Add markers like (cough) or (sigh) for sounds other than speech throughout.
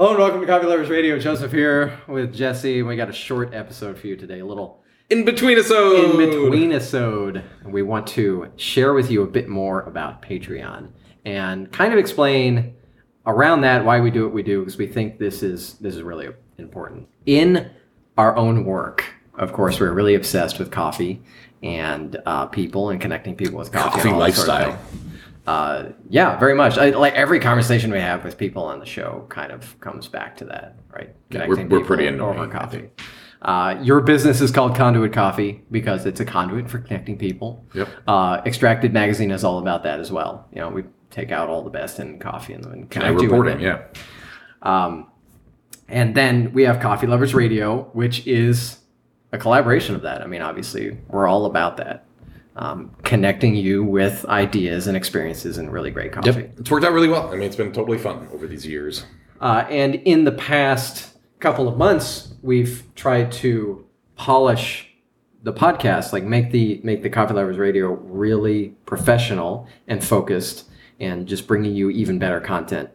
Hello and welcome to Coffee Lovers Radio. Joseph here with Jesse. and We got a short episode for you today, a little In between episode. in between episode. We want to share with you a bit more about Patreon and kind of explain around that why we do what we do because we think this is this is really important. In our own work, of course, we're really obsessed with coffee and uh, people and connecting people with coffee. Coffee all sort of lifestyle. Uh, yeah, very much. I, like every conversation we have with people on the show kind of comes back to that, right? Yeah, we're- we're pretty annoying, over coffee. Uh, your business is called Conduit Coffee because it's a conduit for connecting people. Yep. Uh, Extracted Magazine is all about that as well. You know, we take out all the best in coffee and, and And connect you with reporting, it. yeah. Um and then we have Coffee Lovers Radio, which is a collaboration of that. I mean, obviously, we're all about that. Um, connecting you with ideas and experiences and really great coffee. Yep. It's worked out really well. I mean, it's been totally fun over these years. Uh, and in the past couple of months, we've tried to polish the podcast, like make the make the Coffee Lovers Radio really professional and focused, and just bringing you even better content.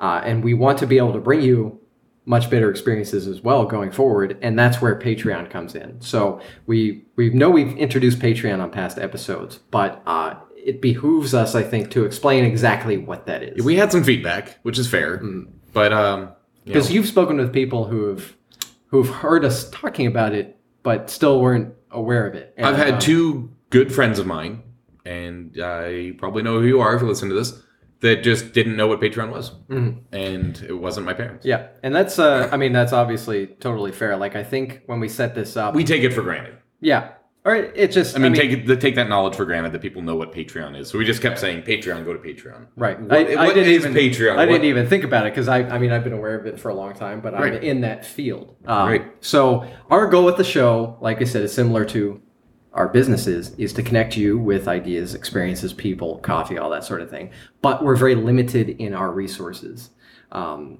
Uh, and we want to be able to bring you much better experiences as well going forward, and that's where Patreon comes in. So we we know we've introduced Patreon on past episodes, but uh, it behooves us, I think, to explain exactly what that is. We had some feedback, which is fair, but um, you know, Because you've spoken with people who have who've heard us talking about it, but still weren't aware of it. And, I've had uh, two good friends of mine, and I probably know who you are if you listen to this, that just didn't know what Patreon was, Mm-hmm. and it wasn't my parents. Yeah, and that's uh, I mean, that's obviously totally fair. Like I think when we set this up, We take it for granted. yeah, or it, it just I mean, take it, take that knowledge for granted that people know what Patreon is. So we just kept saying Patreon, go to Patreon. right. What- I, I what didn't is even Patreon? I didn't even think about it because I, I mean, I've been aware of it for a long time, but I'm in that field. Um, Right. So our goal with the show, like I said, is similar to our businesses is to connect you with ideas, experiences, people, coffee, all that sort of thing. But we're very limited in our resources. Um,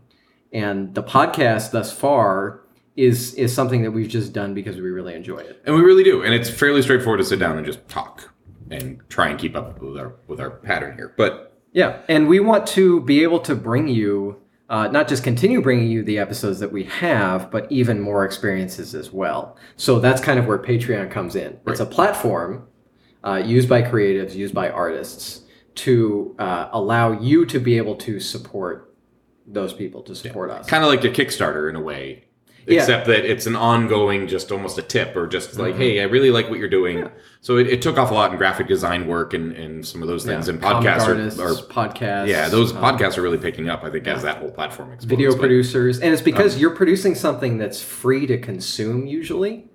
and the podcast thus far is is something that we've just done because we really enjoy it. And we really do. And it's fairly straightforward to sit down and just talk and try and keep up with our with our pattern here. But Yeah, and we want to be able to bring you uh, not just continue bringing you the episodes that we have, but even more experiences as well. So that's kind of where Patreon comes in. It's a platform uh, used by creatives, used by artists to uh, allow you to be able to support those people, to support us. kind of like a Kickstarter in a way. Yeah. Except that it's an ongoing, just almost a tip, or just like, Mm-hmm. hey, I really like what you're doing. So it, it took off a lot in graphic design work and, and some of those things. Yeah, And podcasts artists, are, are podcasts, yeah, those um, podcasts are really picking up. I think as that whole platform explodes. video But producers and it's because you're producing something that's free to consume usually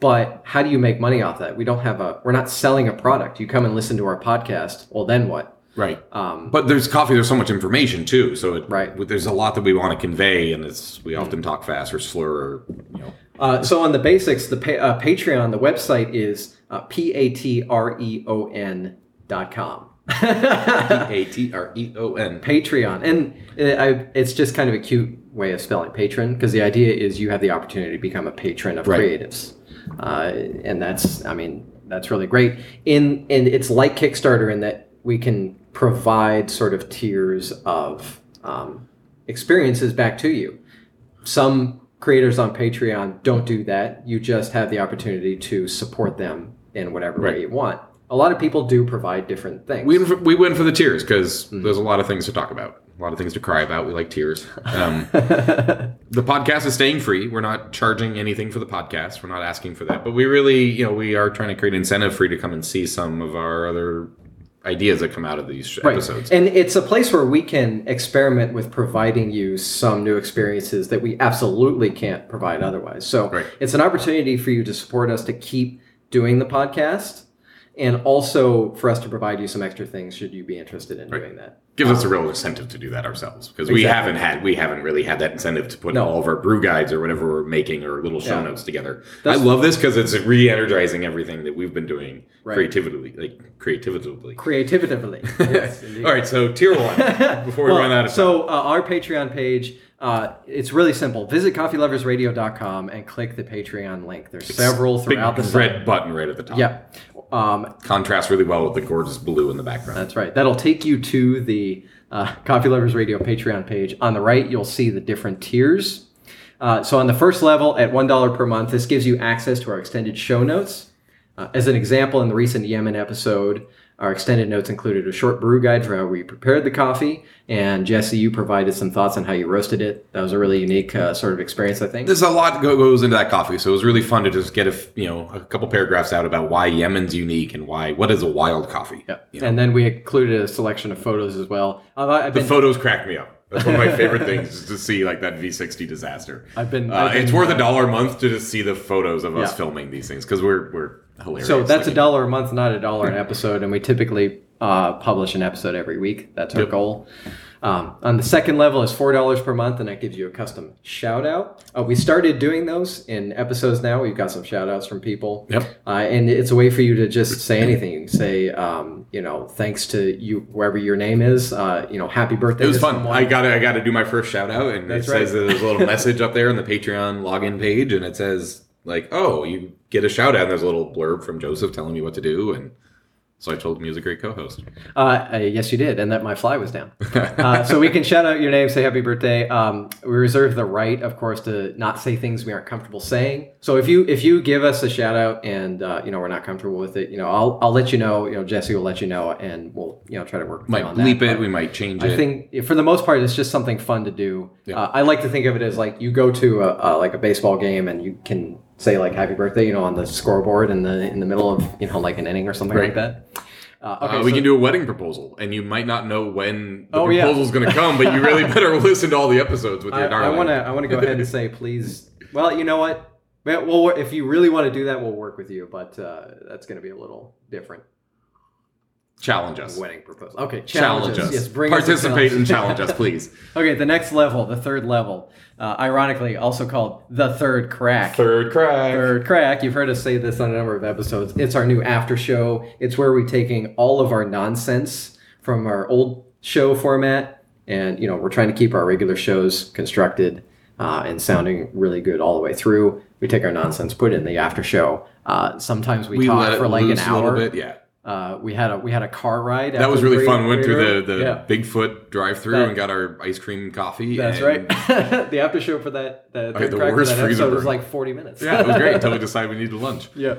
but how do you make money off that we don't have a we're not selling a product you come and listen to our podcast well then what right. um, But there's coffee. There's so much information too. So it, Right. there's a lot that we want to convey, and it's we often talk fast or slur or you know. uh, so on the basics the pa- uh, patreon the website is uh, p-a-t-r-e-o-n dot com p a t r e o n. (laughs) Patreon, and uh, I, it's just kind of a cute way of spelling patron because the idea is you have the opportunity to become a patron of Right. creatives, uh, and that's I mean that's really great. In and it's like Kickstarter in that we can provide sort of tiers of um, experiences back to you. Some creators on Patreon don't do that. You just have the opportunity to support them in whatever way you want. A lot of people do provide different things. We we went for the tears because Hmm. there's a lot of things to talk about, a lot of things to cry about. We like tears. Um, (laughs) the podcast is staying free. We're not charging anything for the podcast. We're not asking for that, but we really, you know, we are trying to create incentive for you to come and see some of our other ideas that come out of these Right. episodes. And it's a place where we can experiment with providing you some new experiences that we absolutely can't provide otherwise. So Right. it's an opportunity for you to support us to keep doing the podcast and also for us to provide you some extra things should you be interested in doing that. gives us a real incentive to do that ourselves because we haven't had we haven't really had that incentive to put No. all of our brew guides or whatever we're making or little show Yeah. notes together. That's- I love this because it's re-energizing everything that we've been doing Right. creatively, like creatively. Creatively. (laughs) Yes, all right, so tier one (laughs) before we Well, run out of time. So uh, our Patreon page, uh, it's really simple. Visit coffeeloversradio.com and click the Patreon link. There's several Big throughout the red button right at the top. Yeah. Um, contrasts really well with the gorgeous blue in the background. That's right. That'll take you to the uh, Coffee Lovers Radio Patreon page. On the right, you'll see the different tiers. Uh, so on the first level, at one dollar per month, this gives you access to our extended show notes. Uh, as an example, in the recent Yemen episode, our extended notes included a short brew guide for how we prepared the coffee, and Jesse, you provided some thoughts on how you roasted it. That was a really unique uh, sort of experience, I think. There's a lot go- goes into that coffee, so it was really fun to just get a you know a couple paragraphs out about why Yemen's unique and why what is a wild coffee. Yeah. You know? And then we included a selection of photos as well. Uh, The photos cracked me up. That's one of my favorite (laughs) things is to see like that V60 disaster. I've been- Uh, I've been, it's worth a dollar a month to just see the photos of us filming these things because we're we're hilarious. so that's a dollar a month, not a dollar an (laughs) episode, and we typically uh, publish an episode every week. That's our Yep. goal. Um, on the second level is four dollars per month, and that gives you a custom shout out. Uh, we started doing those in episodes now. We've got some shout outs from people. Yep. Uh, and it's a way for you to just say anything. You can say, um, you know, thanks to you, whoever your name is. Uh, you know, happy birthday. It was fun. someone. I got I got to do my first shout out, and That's it says there's a little (laughs) message up there on the Patreon login page, and it says like, "Oh, you get a shout out." And there's a little blurb from Joseph telling me what to do, and so I told him he was a great co-host. Uh, uh, yes, you did, and that my fly was down. uh, so we can shout out your name, say happy birthday. Um, we reserve the right, of course, to not say things we aren't comfortable saying. So if you if you give us a shout out and uh, you know we're not comfortable with it, you know I'll I'll let you know. You know Jesse will let you know, and we'll you know try to work might bleep that. it. We might change I it. I think for the most part, it's just something fun to do. Yeah. Uh, I like to think of it as like you go to a, a, like a baseball game and you can say like "Happy Birthday," you know, on the scoreboard in the in the middle of you know like an inning or something like that. Uh, okay, Uh, we so- can do a wedding proposal, and you might not know when the Oh, yeah. going to come, but you really (laughs) better listen to all the episodes with your I, darling. want to I want to go ahead and say please. Well, you know what? Well, we'll, if you really want to do that, we'll work with you, but uh, that's going to be a little different. Challenge us. Wedding proposal. Okay, Challenge us. Yes, bring us Participate and challenge. us, (laughs) please. okay, the next level, the third level, uh, ironically also called the third crack. Third crack. Third crack. You've heard us say this on a number of episodes. It's our new after show. It's where we're taking all of our nonsense from our old show format, and you know we're trying to keep our regular shows constructed uh, and sounding really good all the way through. We take our nonsense, put it in the after show. Uh, sometimes we, We talk for like an loose a little hour. bit. Yeah. Uh, we had a we had a car ride. That was the really fun. We went through the, the yeah. Bigfoot drive through and got our ice cream coffee. That's right. (laughs) the after show for that the, had the worst that freezer episode was like forty minutes. Yeah, it was great until we (laughs) decided we needed lunch. yeah.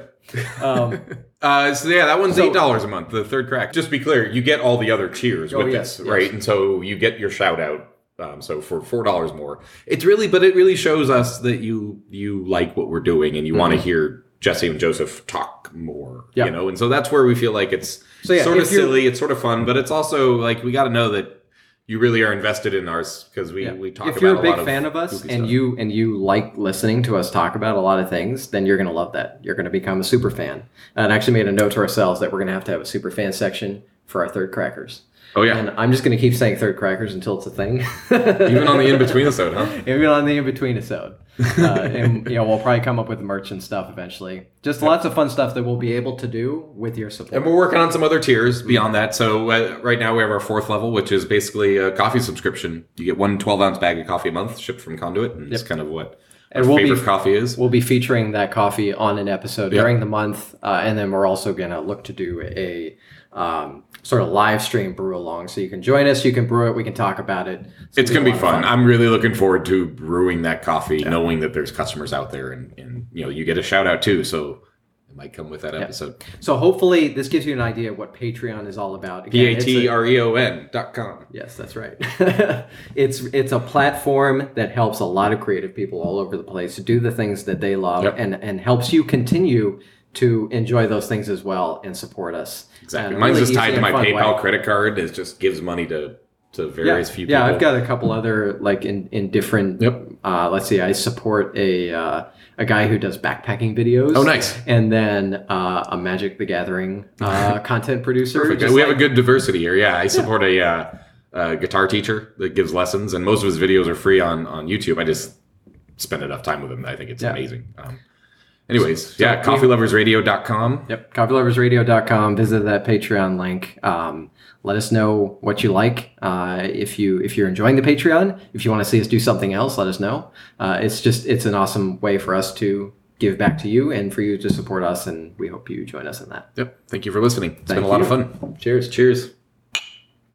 Um, (laughs) Uh, so yeah, that one's So- eight dollars a month. The third crack. Just be clear, you get all the other cheers Oh, with yes, this, yes. right? And so you get your shout out. Um, so for four dollars more, it's really, but it really shows us that you you like what we're doing and you want to hear Jesse and Joseph talk more. Yeah. You know, and so that's where we feel like it's So, yeah, sort of silly, it's sort of fun, but it's also like we got to know that you really are invested in ours because we Yeah. we talk. if you're a a big lot fan of us and stuff. you and you like listening to us talk about a lot of things then you're going to love that you're going to become a super fan and I actually made a note to ourselves that we're going to have to have a super fan section for our third crackers oh yeah, and i'm just going to keep saying third crackers until it's a thing even on the (laughs) in between episode, huh? even on the in-between episode uh, and you know we'll probably come up with merch and stuff eventually just lots of fun stuff that we'll be able to do with your support And we're working on some other tiers beyond that. So uh, right now we have our fourth level, which is basically a coffee subscription. You get one 12 ounce bag of coffee a month shipped from Conduit, and it's kind of what our And we'll be- favorite coffee is. We'll be featuring that coffee on an episode Yep. during the month, uh, and then we're also going to look to do a um, sort of live stream brew along. So you can join us, you can brew it, we can talk about it. It's going to be lot fun. I'm really looking forward to brewing that coffee, knowing that there's customers out there, and, and you know you get a shout out too. So it might come with that episode. So hopefully this gives you an idea of what Patreon is all about. P A it's T R E O N dot com. Yes, that's right. (laughs) it's it's a platform that helps a lot of creative people all over the place to do the things that they love Yep. and and helps you continue to enjoy those things as well and support us. Exactly. in a Mine's really just tied to my PayPal way. credit card. It just gives money to to various few people. Yeah, I've got a couple other like in in different. Yep. Uh, let's see, I support a uh, a guy who does backpacking videos. Oh, nice. And then uh, a Magic the Gathering uh, (laughs) content producer. We have a good diversity here. Yeah, I support a, uh, a guitar teacher that gives lessons, and most of his videos are free on on YouTube. I just spend enough time with him. that I think it's Yeah. amazing. Um, anyways, yeah, coffeeloversradio.com. Yep, coffeeloversradio.com. Visit that Patreon link. Um, let us know what you like. Uh, if you if you're enjoying the Patreon, if you want to see us do something else, let us know. Uh, it's just it's an awesome way for us to give back to you and for you to support us, and we hope you join us in that. Yep. Thank you for listening. It's Thank been a lot of fun. Cheers. Cheers.